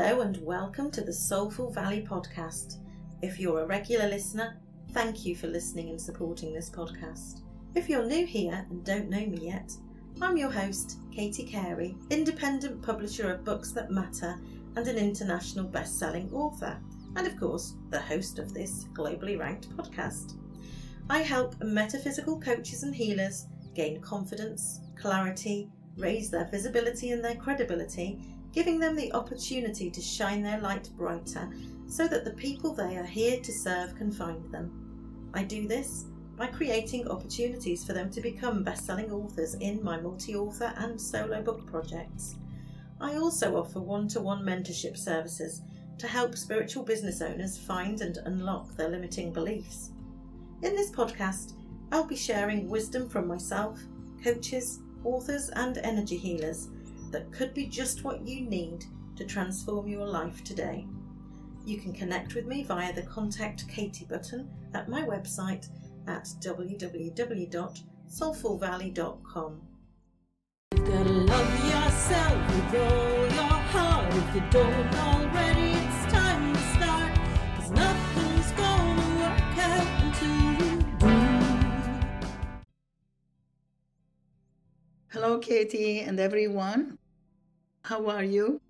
Hello and welcome to the Soulful Valley podcast. If you're a regular listener, thank you for listening and supporting this podcast. If you're new here and don't know me yet, I'm your host, Katie Carey, independent publisher of Books That Matter and an international best selling author, and of course, the host of this globally ranked podcast. I help metaphysical coaches and healers gain confidence, clarity, raise their visibility and their credibility, giving them the opportunity to shine their light brighter so that the people they are here to serve can find them. I do this by creating opportunities for them to become best selling authors in my multi author and solo book projects. I also offer one to one mentorship services to help spiritual business owners find and unlock their limiting beliefs. In this podcast, I'll be sharing wisdom from myself, coaches, authors, and energy healers that could be just what you need to transform your life today. You can connect with me via the Contact Katie button at my website at www.soulfulvalley.com. You gotta love yourself your heart. If you don't already, Hello, Katie and everyone. How are you?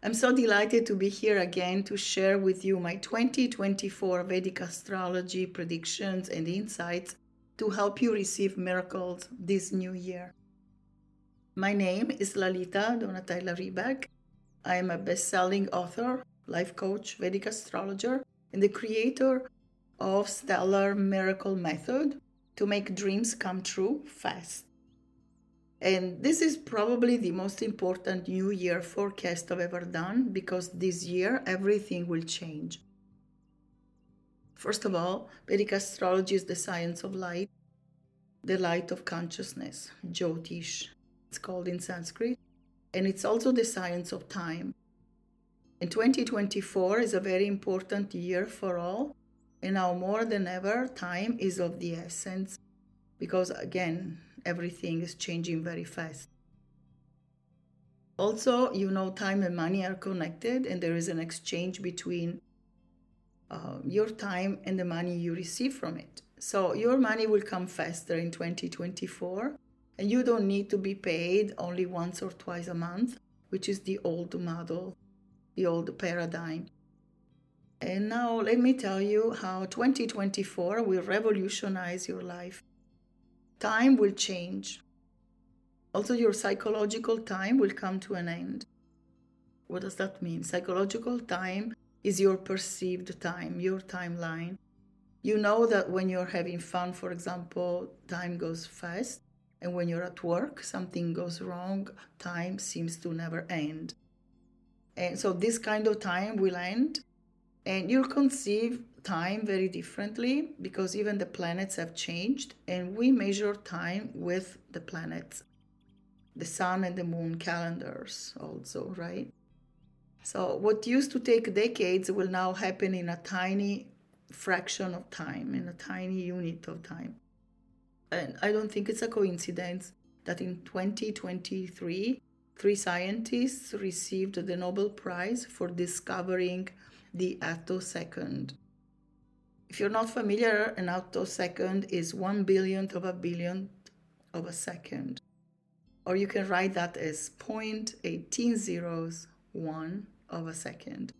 I'm so delighted to be here again to share with you my 2024 Vedic astrology predictions and insights to help you receive miracles this new year. My name is Lalitha Donatella Riback. I am a best selling author, life coach, Vedic astrologer, and the creator of Stellar Miracle Method to make dreams come true fast. And this is probably the most important New Year forecast I've ever done because this year everything will change. First of all, Vedic astrology is the science of light, the light of consciousness, Jyotish, it's called in Sanskrit, and it's also the science of time. And 2024 is a very important year for all, and now more than ever, time is of the essence because, again, everything is changing very fast. Also, you know, time and money are connected, and there is an exchange between uh, your time and the money you receive from it. So, your money will come faster in 2024, and you don't need to be paid only once or twice a month, which is the old model, the old paradigm. And now, let me tell you how 2024 will revolutionize your life time will change. Also, your psychological time will come to an end. What does that mean? Psychological time is your perceived time, your timeline. You know that when you're having fun, for example, time goes fast. And when you're at work, something goes wrong, time seems to never end. And so this kind of time will end, and you'll conceive time very differently because even the planets have changed and we measure time with the planets. The sun and the moon calendars also right? So what used to take decades will now happen in a tiny fraction of time in a tiny unit of time. And i don't think it's a coincidence that in 2023 three scientists received the nobel prize for discovering the attosecond if you're not familiar, an attosecond is one billionth of a billionth of a second. Or you can write that as 0.18 zeros one of a second.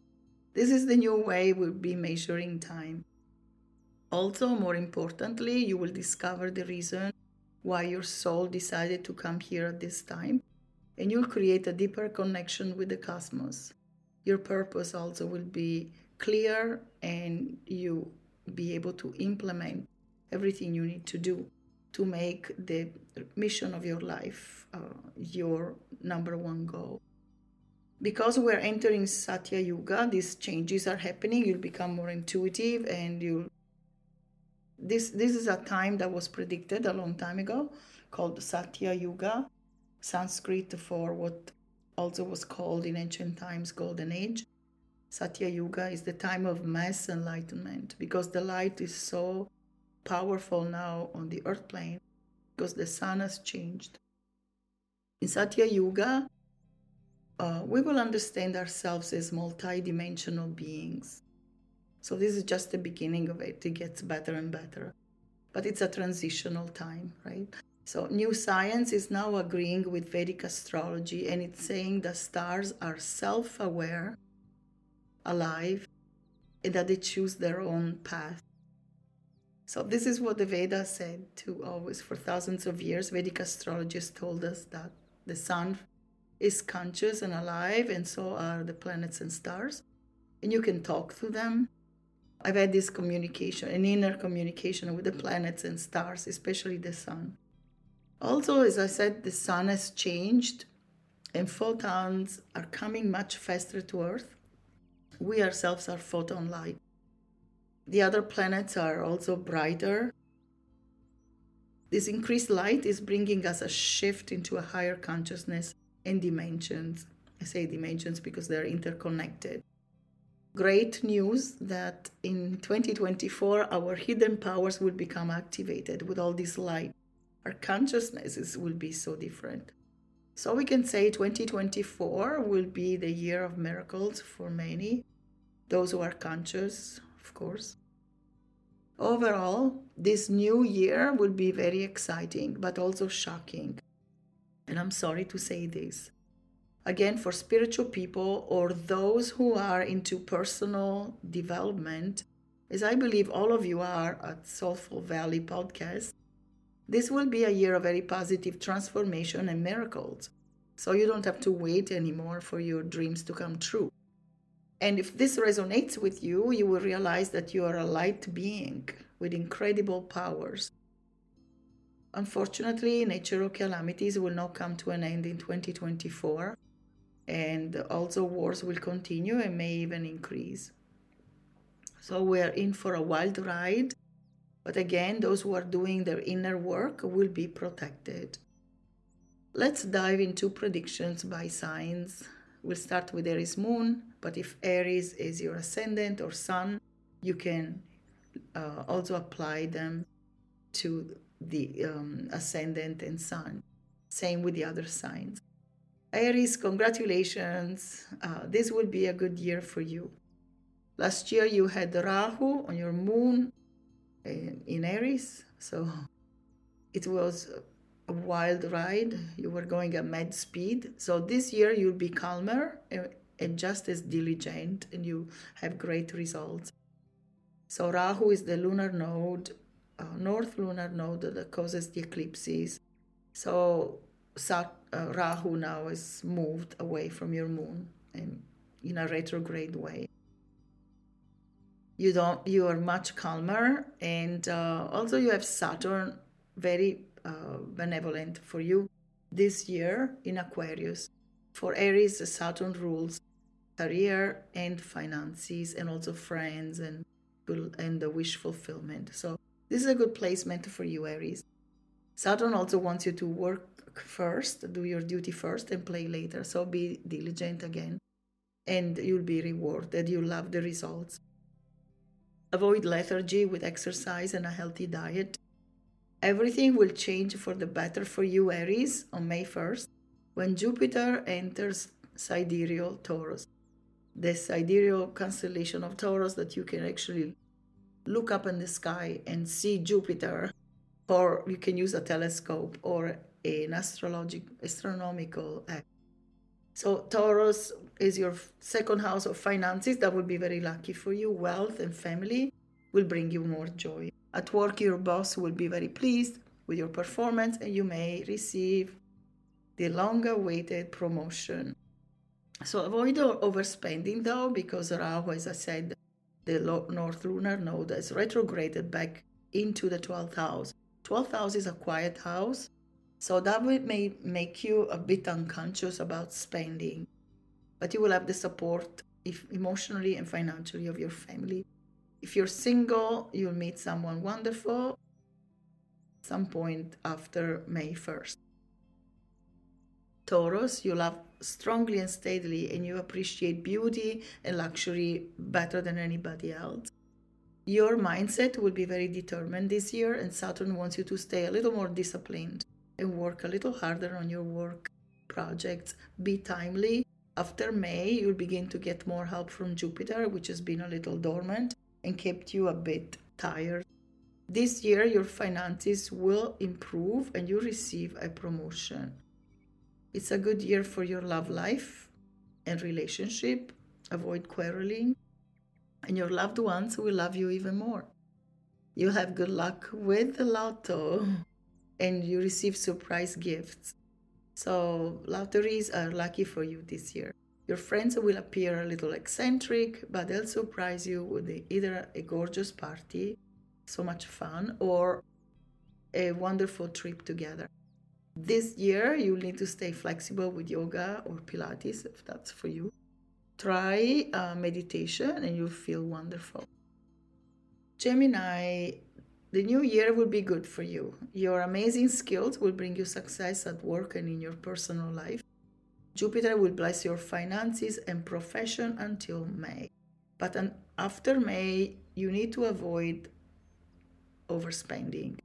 This is the new way we'll be measuring time. Also, more importantly, you will discover the reason why your soul decided to come here at this time, and you'll create a deeper connection with the cosmos. Your purpose also will be clear, and you be able to implement everything you need to do to make the mission of your life uh, your number one goal. Because we're entering Satya Yuga, these changes are happening. You'll become more intuitive, and you'll. This this is a time that was predicted a long time ago, called Satya Yuga, Sanskrit for what also was called in ancient times Golden Age. Satya Yuga is the time of mass enlightenment because the light is so powerful now on the earth plane because the sun has changed. In Satya Yuga, uh, we will understand ourselves as multidimensional beings. So this is just the beginning of it. It gets better and better. But it's a transitional time, right? So new science is now agreeing with Vedic astrology and it's saying the stars are self-aware, alive, and that they choose their own path. So this is what the Vedas said to always for thousands of years. Vedic astrologists told us that the sun is conscious and alive, and so are the planets and stars. And you can talk to them. I've had this communication, an inner communication with the planets and stars, especially the sun. Also, as I said, the sun has changed and photons are coming much faster to Earth. We ourselves are photon light. The other planets are also brighter. This increased light is bringing us a shift into a higher consciousness and dimensions. I say dimensions because they're interconnected. Great news that in 2024 our hidden powers will become activated with all this light. Our consciousnesses will be so different. So we can say 2024 will be the year of miracles for many, those who are conscious, of course. Overall, this new year will be very exciting but also shocking. And I'm sorry to say this. Again, for spiritual people or those who are into personal development, as I believe all of you are at Soulful Valley Podcast, this will be a year of very positive transformation and miracles. So you don't have to wait anymore for your dreams to come true. And if this resonates with you, you will realize that you are a light being with incredible powers Unfortunately, natural calamities will not come to an end in 2024, and also wars will continue and may even increase. So we are in for a wild ride, but again, those who are doing their inner work will be protected. Let's dive into predictions by signs. We'll start with Aries moon, but if Aries is your ascendant or sun, you can uh, also apply them to the um, ascendant and sun. Same with the other signs. Aries, congratulations. Uh, this will be a good year for you. Last year you had Rahu on your moon in, in Aries, so it was a wild ride. You were going at mad speed. So this year you'll be calmer and, just as diligent, and you have great results. So Rahu is the lunar node uh, north lunar node that causes the eclipses. So Sat, uh, Rahu now is moved away from your moon and in a retrograde way. You don't. You are much calmer, and uh, also you have Saturn very uh, benevolent for you this year in Aquarius. For Aries, Saturn rules career and finances, and also friends and and the wish fulfillment. So this is a good placement for you, Aries. Saturn also wants you to work first, do your duty first, and play later. So be diligent again, and you'll be rewarded. You'll love the results. Avoid lethargy with exercise and a healthy diet. Everything will change for the better for you, Aries, on May 1st, when Jupiter enters sidereal Taurus. The sidereal constellation of Taurus that you can actually look up in the sky and see Jupiter, or you can use a telescope or an astrologic astronomical app. So Taurus is your second house of finances. That will be very lucky for you. Wealth and family will bring you more joy. At work, your boss will be very pleased with your performance, and you may receive the long-awaited promotion. So avoid overspending though, because Rahu, as I said, the North Lunar Node has retrograded back into the 12th house. 12th house is a quiet house, so that may make you a bit unconscious about spending, but you will have the support if emotionally and financially of your family. If you're single, you'll meet someone wonderful some point after May 1st. Taurus, you love strongly and steadily, and you appreciate beauty and luxury better than anybody else. Your mindset will be very determined this year, and Saturn wants you to stay a little more disciplined and work a little harder on your work projects. Be timely, After May, you'll begin to get more help from Jupiter, which has been a little dormant and kept you a bit tired. This year, your finances will improve and you receive a promotion. It's a good year for your love life and relationship. Avoid quarreling, and your loved ones will love you even more. You'll have good luck with the lotto and you receive surprise gifts. So, lotteries are lucky for you this year. Your friends will appear a little eccentric, but they'll surprise you with either a gorgeous party, so much fun, or a wonderful trip together. This year, you'll need to stay flexible with yoga or Pilates if that's for you. Try uh, meditation and you'll feel wonderful. Gemini, the new year will be good for you. Your amazing skills will bring you success at work and in your personal life. Jupiter will bless your finances and profession until May. But after May, you need to avoid overspending.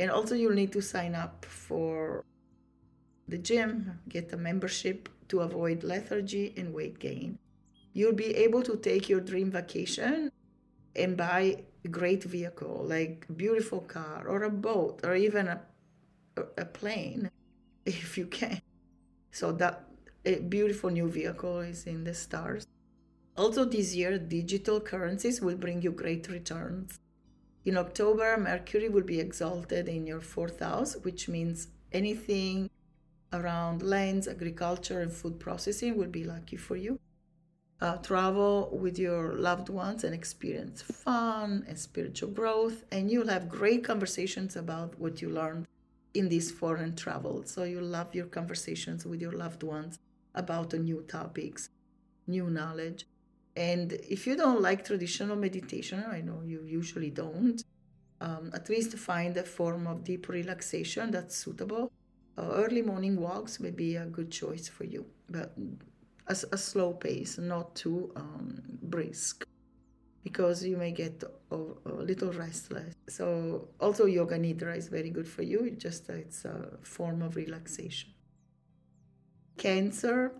And also, you'll need to sign up for the gym, get a membership to avoid lethargy and weight gain. You'll be able to take your dream vacation and buy a great vehicle like a beautiful car or a boat or even a, a plane if you can. So that a beautiful new vehicle is in the stars. Also this year digital currencies will bring you great returns. In October, Mercury will be exalted in your fourth house, which means anything around lands, agriculture, and food processing will be lucky for you. Uh, travel with your loved ones and experience fun and spiritual growth, and you'll have great conversations about what you learned in this foreign travel. So you'll love your conversations with your loved ones about new topics, new knowledge. And if you don't like traditional meditation, I know you usually don't, um, at least find a form of deep relaxation that's suitable uh, early morning walks may be a good choice for you, but a, a slow pace, not too um, brisk, because you may get a, a, little restless. So also yoga nidra is very good for you. It just it's a form of relaxation. Cancer,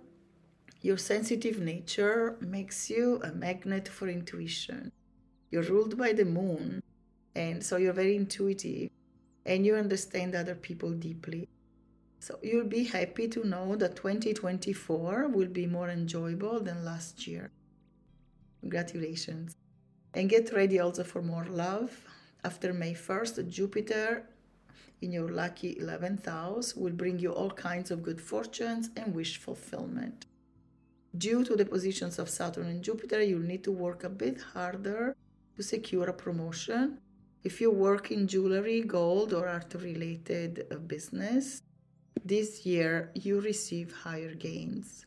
your sensitive nature makes you a magnet for intuition. You're ruled by the moon, and so you're very intuitive and you understand other people deeply. So you'll be happy to know that 2024 will be more enjoyable than last year. Congratulations. And get ready also for more love. After May 1st, Jupiter in your lucky 11th house will bring you all kinds of good fortunes and wish fulfillment. Due to the positions of Saturn and Jupiter, you'll need to work a bit harder to secure a promotion. If you work in jewelry, gold, or art related uh, business, this year you receive higher gains.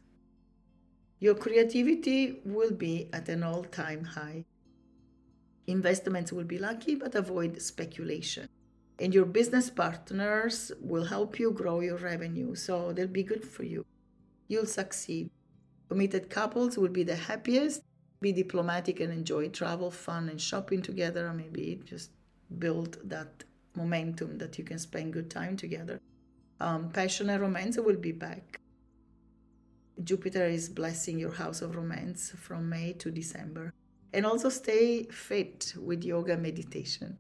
Your creativity will be at an all time high. Investments will be lucky, but avoid speculation. And your business partners will help you grow your revenue, so they'll be good for you. You'll succeed. Committed couples will be the happiest. Be diplomatic and enjoy travel, fun, and shopping together. Maybe just build that momentum that you can spend good time together um, passion and romance will be back. Jupiter is blessing your house of romance from May to December. And also stay fit with yoga meditation.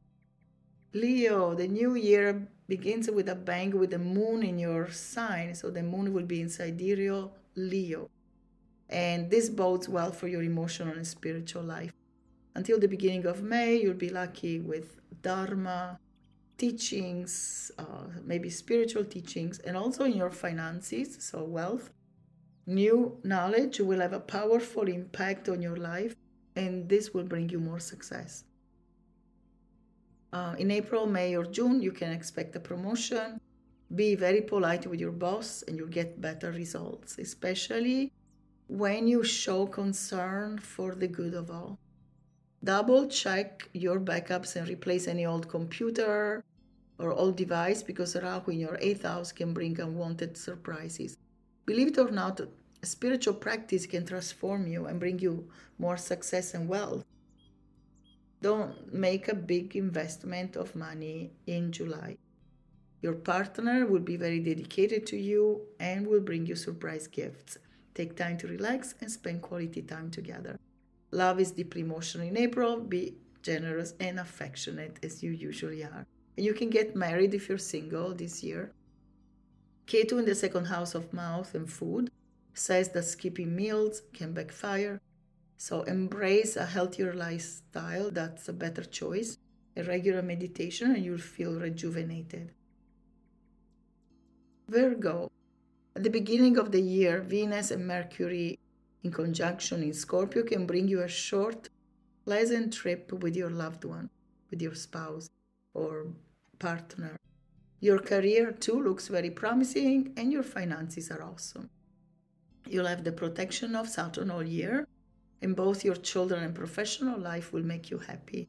Leo, the new year begins with a bang with the moon in your sign. So the moon will be in sidereal Leo. And this bodes well for your emotional and spiritual life. Until the beginning of May, you'll be lucky with Dharma, teachings, uh, maybe spiritual teachings, and also in your finances, so wealth. New knowledge will have a powerful impact on your life, and this will bring you more success. Uh, in April, May, or June, you can expect a promotion. Be very polite with your boss, and you'll get better results, especially when you show concern for the good of all. Double check your backups and replace any old computer or old device because Rahu in your eighth house can bring unwanted surprises. Believe it or not, spiritual practice can transform you and bring you more success and wealth. Don't make a big investment of money in July. Your partner will be very dedicated to you and will bring you surprise gifts. Take time to relax and spend quality time together. Love is deeply emotional in April. Be generous and affectionate as you usually are. You can get married if you're single this year. Ketu in the second house of mouth and food says that skipping meals can backfire. So embrace a healthier lifestyle. That's a better choice. A regular meditation, and you'll feel rejuvenated. Virgo. At the beginning of the year, Venus and Mercury in conjunction in Scorpio can bring you a short, pleasant trip with your loved one, with your spouse or partner. Your career too looks very promising, and your finances are awesome. You'll have the protection of Saturn all year, and both your children and professional life will make you happy.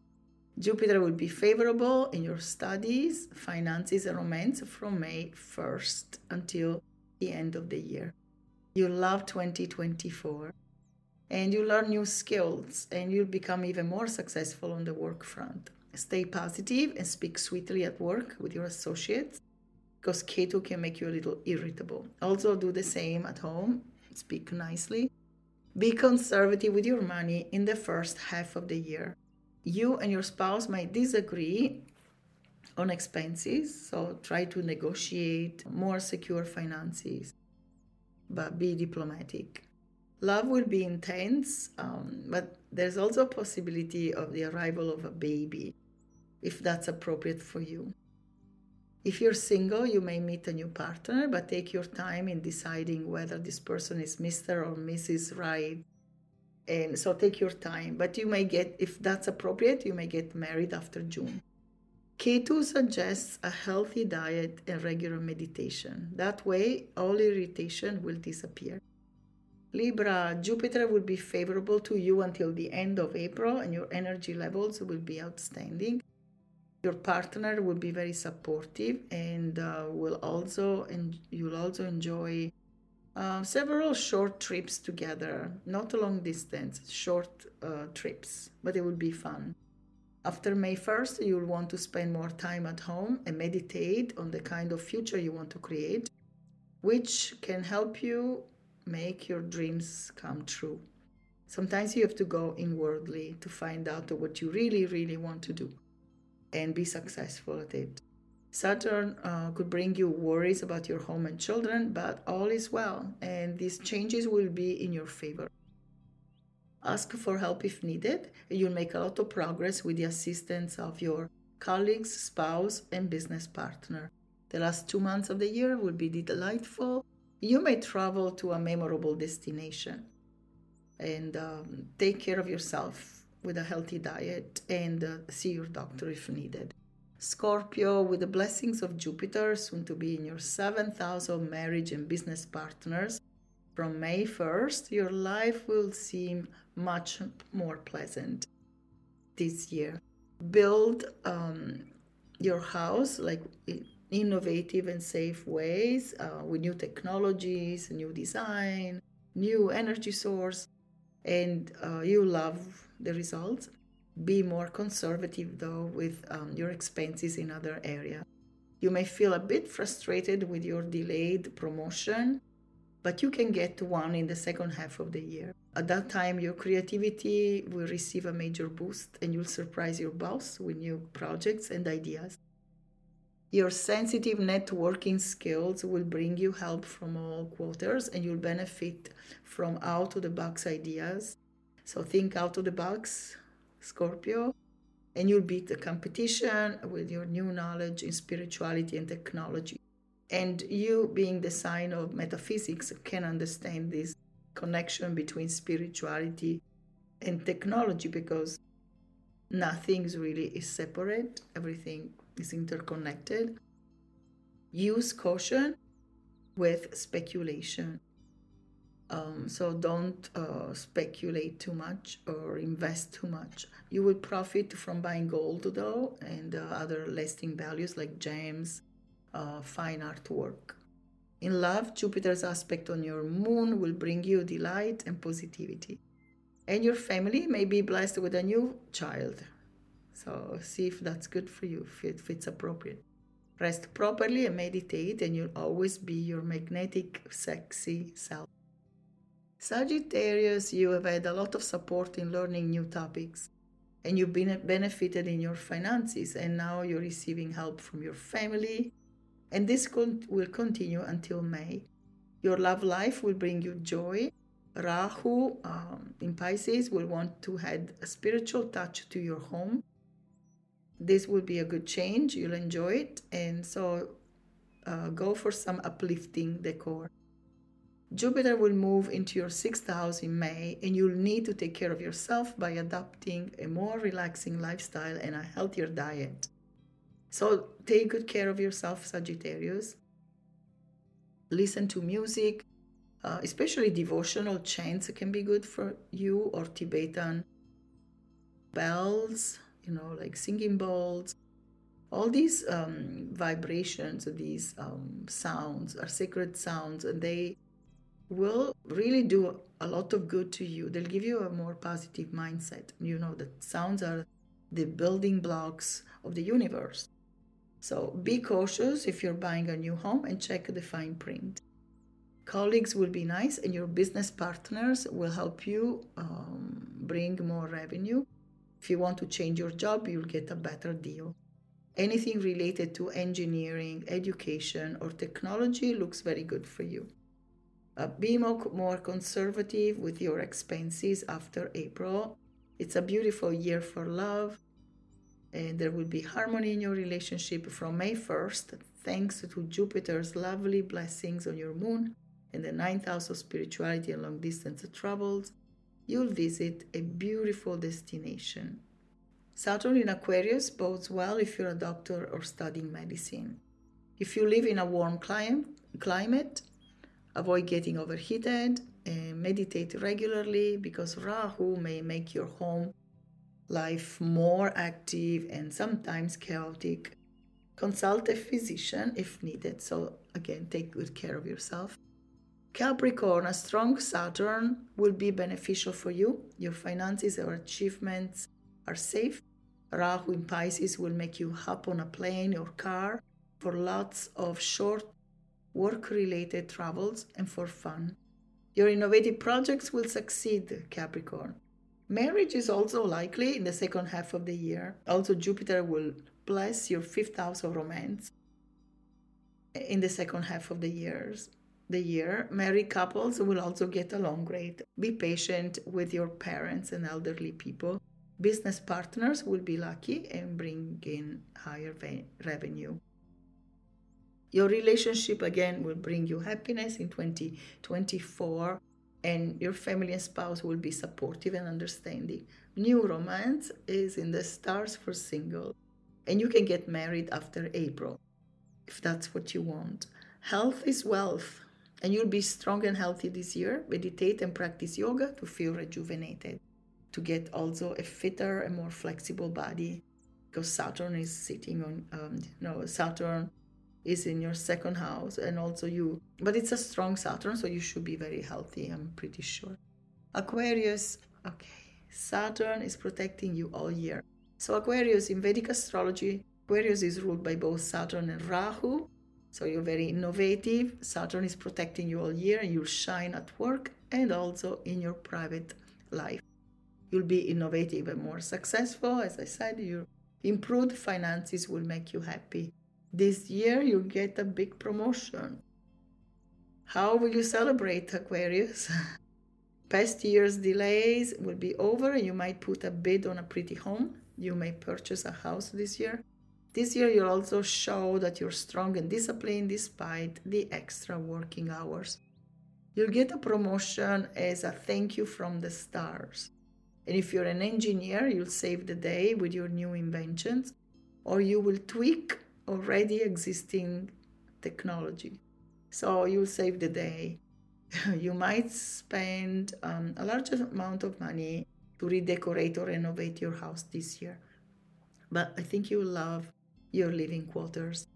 Jupiter will be favorable in your studies, finances, and romance from May 1st until the end of the year. You love 2024 and you learn new skills and you'll become even more successful on the work front. Stay positive and speak sweetly at work with your associates because Ketu can make you a little irritable. Also, do the same at home, speak nicely. Be conservative with your money in the first half of the year you and your spouse might disagree on expenses, so try to negotiate more secure finances, but be diplomatic. Love will be intense, um, but there's also a possibility of the arrival of a baby, if that's appropriate for you. If you're single, you may meet a new partner, but take your time in deciding whether this person is Mr. or Mrs. Right and so take your time but you may get if that's appropriate you may get married after june ketu suggests a healthy diet and regular meditation. That way all irritation will disappear. Libra jupiter will be favorable to you until the end of april and your energy levels will be outstanding. Your partner will be very supportive and uh, will also and you'll also enjoy uh, several short trips together, not long distance, short uh, trips, but it will be fun. After May 1st, you'll want to spend more time at home and meditate on the kind of future you want to create, which can help you make your dreams come true. Sometimes you have to go inwardly to find out what you really, really want to do and be successful at it. Saturn uh, could bring you worries about your home and children, but all is well, and these changes will be in your favor. Ask for help if needed. You'll make a lot of progress with the assistance of your colleagues, spouse, and business partner. The last two months of the year will be delightful. You may travel to a memorable destination and um, take care of yourself with a healthy diet and uh, see your doctor if needed. Scorpio, with the blessings of Jupiter, soon to be in your seventh house of marriage and business partners, from May 1st, your life will seem much more pleasant this year. Build um, your house like innovative and safe ways uh, with new technologies, new design, new energy source, and uh, you love the results. Be more conservative though with um, your expenses in other area. You may feel a bit frustrated with your delayed promotion, but you can get one in the second half of the year. At that time, your creativity will receive a major boost and you'll surprise your boss with new projects and ideas. Your sensitive networking skills will bring you help from all quarters and you'll benefit from out of the box ideas. So think out of the box, Scorpio, and you'll beat the competition with your new knowledge in spirituality and technology. And you, being the sign of metaphysics, can understand this connection between spirituality and technology because nothing is really is separate, everything is interconnected. Use caution with speculation. Um, so don't uh, speculate too much or invest too much. You will profit from buying gold though and uh, other lasting values like gems, uh, fine artwork. In love, Jupiter's aspect on your moon will bring you delight and positivity. And your family may be blessed with a new child. So see if that's good for you, if it's appropriate. Rest properly and meditate, and you'll always be your magnetic, sexy self. Sagittarius, you have had a lot of support in learning new topics and you've been benefited in your finances and now you're receiving help from your family and this con- will continue until May. Your love life will bring you joy. Rahu um, in Pisces will want to add a spiritual touch to your home. This will be a good change. You'll enjoy it. And so uh, go for some uplifting decor. Jupiter will move into your sixth house in May, and you'll need to take care of yourself by adopting a more relaxing lifestyle and a healthier diet. So take good care of yourself, Sagittarius. Listen to music, uh, especially devotional chants can be good for you, or Tibetan bells, you know, like singing bowls. All these um, vibrations, these um, sounds are sacred sounds, and they will really do a lot of good to you. They'll give you a more positive mindset. You know that sounds are the building blocks of the universe. So be cautious if you're buying a new home and check the fine print. Colleagues will be nice, and your business partners will help you um, bring more revenue. If you want to change your job, you'll get a better deal. Anything related to engineering, education, or technology looks very good for you. Uh, be more, more conservative with your expenses after April. It's a beautiful year for love, Uh, there will be harmony in your relationship from May 1st, thanks to Jupiter's lovely blessings on your moon and the ninth house of spirituality and long distance travels. You'll visit a beautiful destination. Saturn in Aquarius bodes well if you're a doctor or studying medicine. If you live in a warm clim- climate, avoid getting overheated and meditate regularly because Rahu may make your home life more active and sometimes chaotic. Consult a physician if needed. So, again, take good care of yourself. Capricorn, a strong Saturn will be beneficial for you. Your finances or achievements are safe. Rahu in Pisces will make you hop on a plane or car for lots of short work related travels, and for fun. Your innovative projects will succeed, Capricorn. Marriage is also likely in the second half of the year. Also, Jupiter will bless your fifth house of romance in the second half of the years. The year, married couples will also get along great. Be patient with your parents and elderly people. Business partners will be lucky and bring in higher revenue. Your relationship again will bring you happiness in 2024, and your family and spouse will be supportive and understanding. New romance is in the stars for single, and you can get married after April if that's what you want. Health is wealth, and you'll be strong and healthy this year. Meditate and practice yoga to feel rejuvenated, to get also a fitter and more flexible body, because Saturn is sitting on, um, know, Saturn is in your second house and also you but it's a strong saturn so you should be very healthy i'm pretty sure. Aquarius okay. Saturn is protecting you all year. So aquarius in vedic astrology aquarius is ruled by both saturn and rahu. So you're very innovative. Saturn is protecting you all year and you'll shine at work and also in your private life. You'll be innovative and more successful. As i said your improved finances will make you happy this year you get a big promotion. How will you celebrate, Aquarius? Past year's delays will be over and you might put a bid on a pretty home. You may purchase a house this year. This year you'll also show that you're strong and disciplined despite the extra working hours. You'll get a promotion as a thank you from the stars. And if you're an engineer, you'll save the day with your new inventions, or you will tweak already existing technology. So you'll save the day. you might spend um, a large amount of money to redecorate or renovate your house this year. But I think you'll love your living quarters.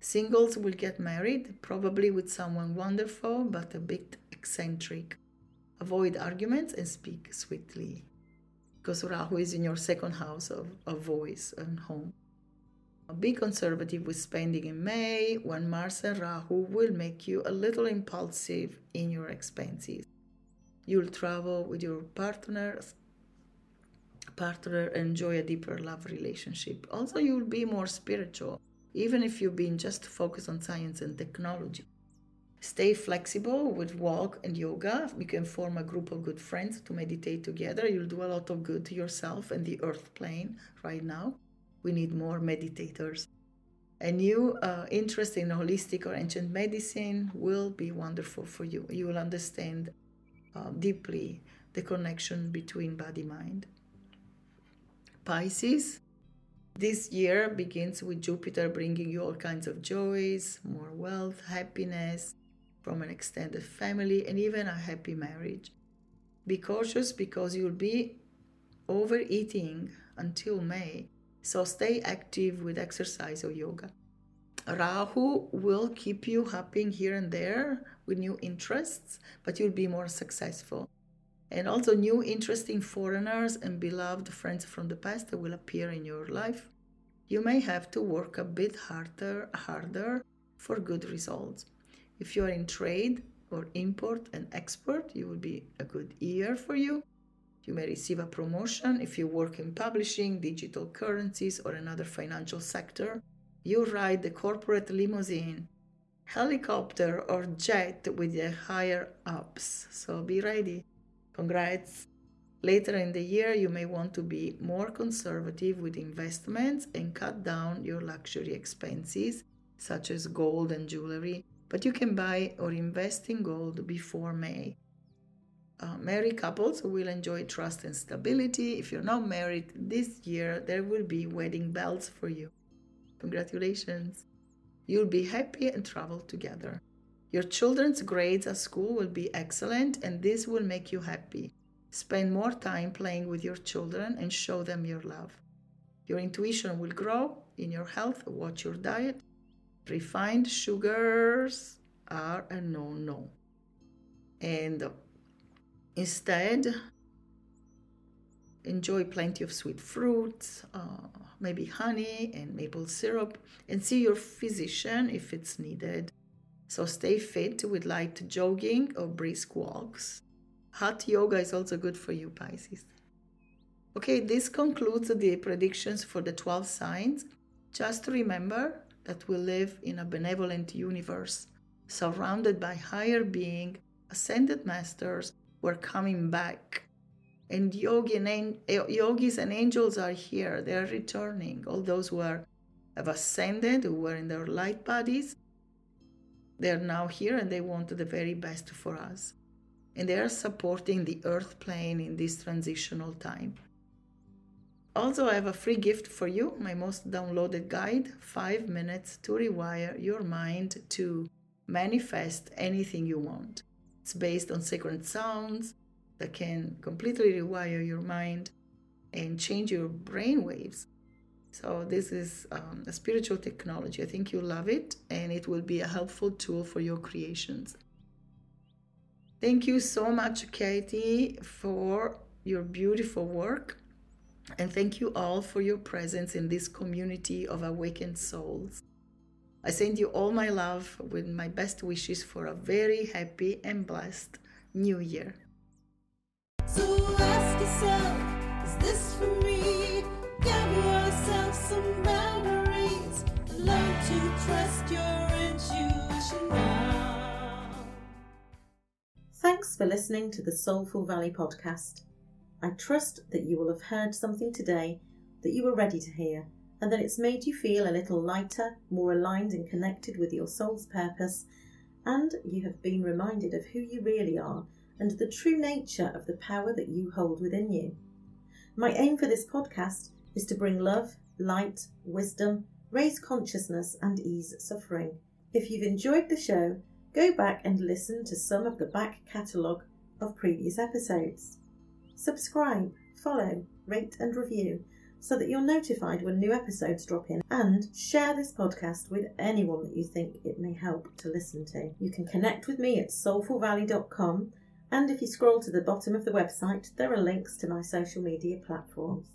Singles will get married, probably with someone wonderful but a bit eccentric. Avoid arguments and speak sweetly. Because Rahu is in your second house of, of voice and home. Be conservative with spending in May when Mars and Rahu will make you a little impulsive in your expenses. You'll travel with your partner, partner, enjoy a deeper love relationship. Also, you'll be more spiritual, even if you've been just focused on science and technology. Stay flexible with walk and yoga. You can form a group of good friends to meditate together. You'll do a lot of good to yourself and the earth plane right now. We need more meditators. A new uh, interest in holistic or ancient medicine will be wonderful for you. You will understand uh, deeply the connection between body mind. Pisces, this year begins with Jupiter bringing you all kinds of joys, more wealth, happiness from an extended family, and even a happy marriage. Be cautious because you'll be overeating until May, so stay active with exercise or yoga. Rahu will keep you hopping here and there with new interests, but you'll be more successful. And also, new interesting foreigners and beloved friends from the past will appear in your life. You may have to work a bit harder, harder for good results. If you are in trade or import and export, it will be a good year for you. You may receive a promotion if you work in publishing, digital currencies, or another financial sector. You ride the corporate limousine, helicopter, or jet with the higher ups. So be ready. Congrats. Later in the year, you may want to be more conservative with investments and cut down your luxury expenses, such as gold and jewelry, but you can buy or invest in gold before May. Uh, married couples will enjoy trust and stability. If you're not married this year, there will be wedding bells for you. Congratulations. You'll be happy and travel together. Your children's grades at school will be excellent, and this will make you happy. Spend more time playing with your children and show them your love. Your intuition will grow in your health. Watch your diet. Refined sugars are a no no. And instead, enjoy plenty of sweet fruits, uh, maybe honey and maple syrup, and see your physician if it's needed. So stay fit with light jogging or brisk walks. Hot yoga is also good for you, Pisces. Okay, this concludes the predictions for the 12 signs. Just remember that we live in a benevolent universe, surrounded by higher being, ascended masters who are coming back. And yogi and eh, yogis and angels are here. They are returning. All those who are have ascended who were in their light bodies they are now here and they want the very best for us. And they are supporting the earth plane in this transitional time. Also i have a free gift for you my most downloaded guide 5 minutes to rewire your mind to manifest anything you want it's based on sacred sounds that can completely rewire your mind and change your brain waves. So, this is um, a spiritual technology. I think you'll love it and it will be a helpful tool for your creations. Thank you so much, Katie, for your beautiful work. And thank you all for your presence in this community of awakened souls. I send you all my love with my best wishes for a very happy and blessed new year. So ask yourself, is this for me? Give yourself some boundaries. Learn to trust your intuition now. Thanks for listening to the Soulful Valley podcast. I trust that you will have heard something today that you were ready to hear and that it's made you feel a little lighter, more aligned and connected with your soul's purpose, and you have been reminded of who you really are and the true nature of the power that you hold within you. My aim for this podcast is to bring love, light, wisdom, raise consciousness, and ease suffering. If you've enjoyed the show, go back and listen to some of the back catalogue of previous episodes. Subscribe, follow, rate, and review so that you're notified when new episodes drop in and share this podcast with anyone that you think it may help to listen to. You can connect with me at soulfulvalley.com and if you scroll to the bottom of the website, there are links to my social media platforms.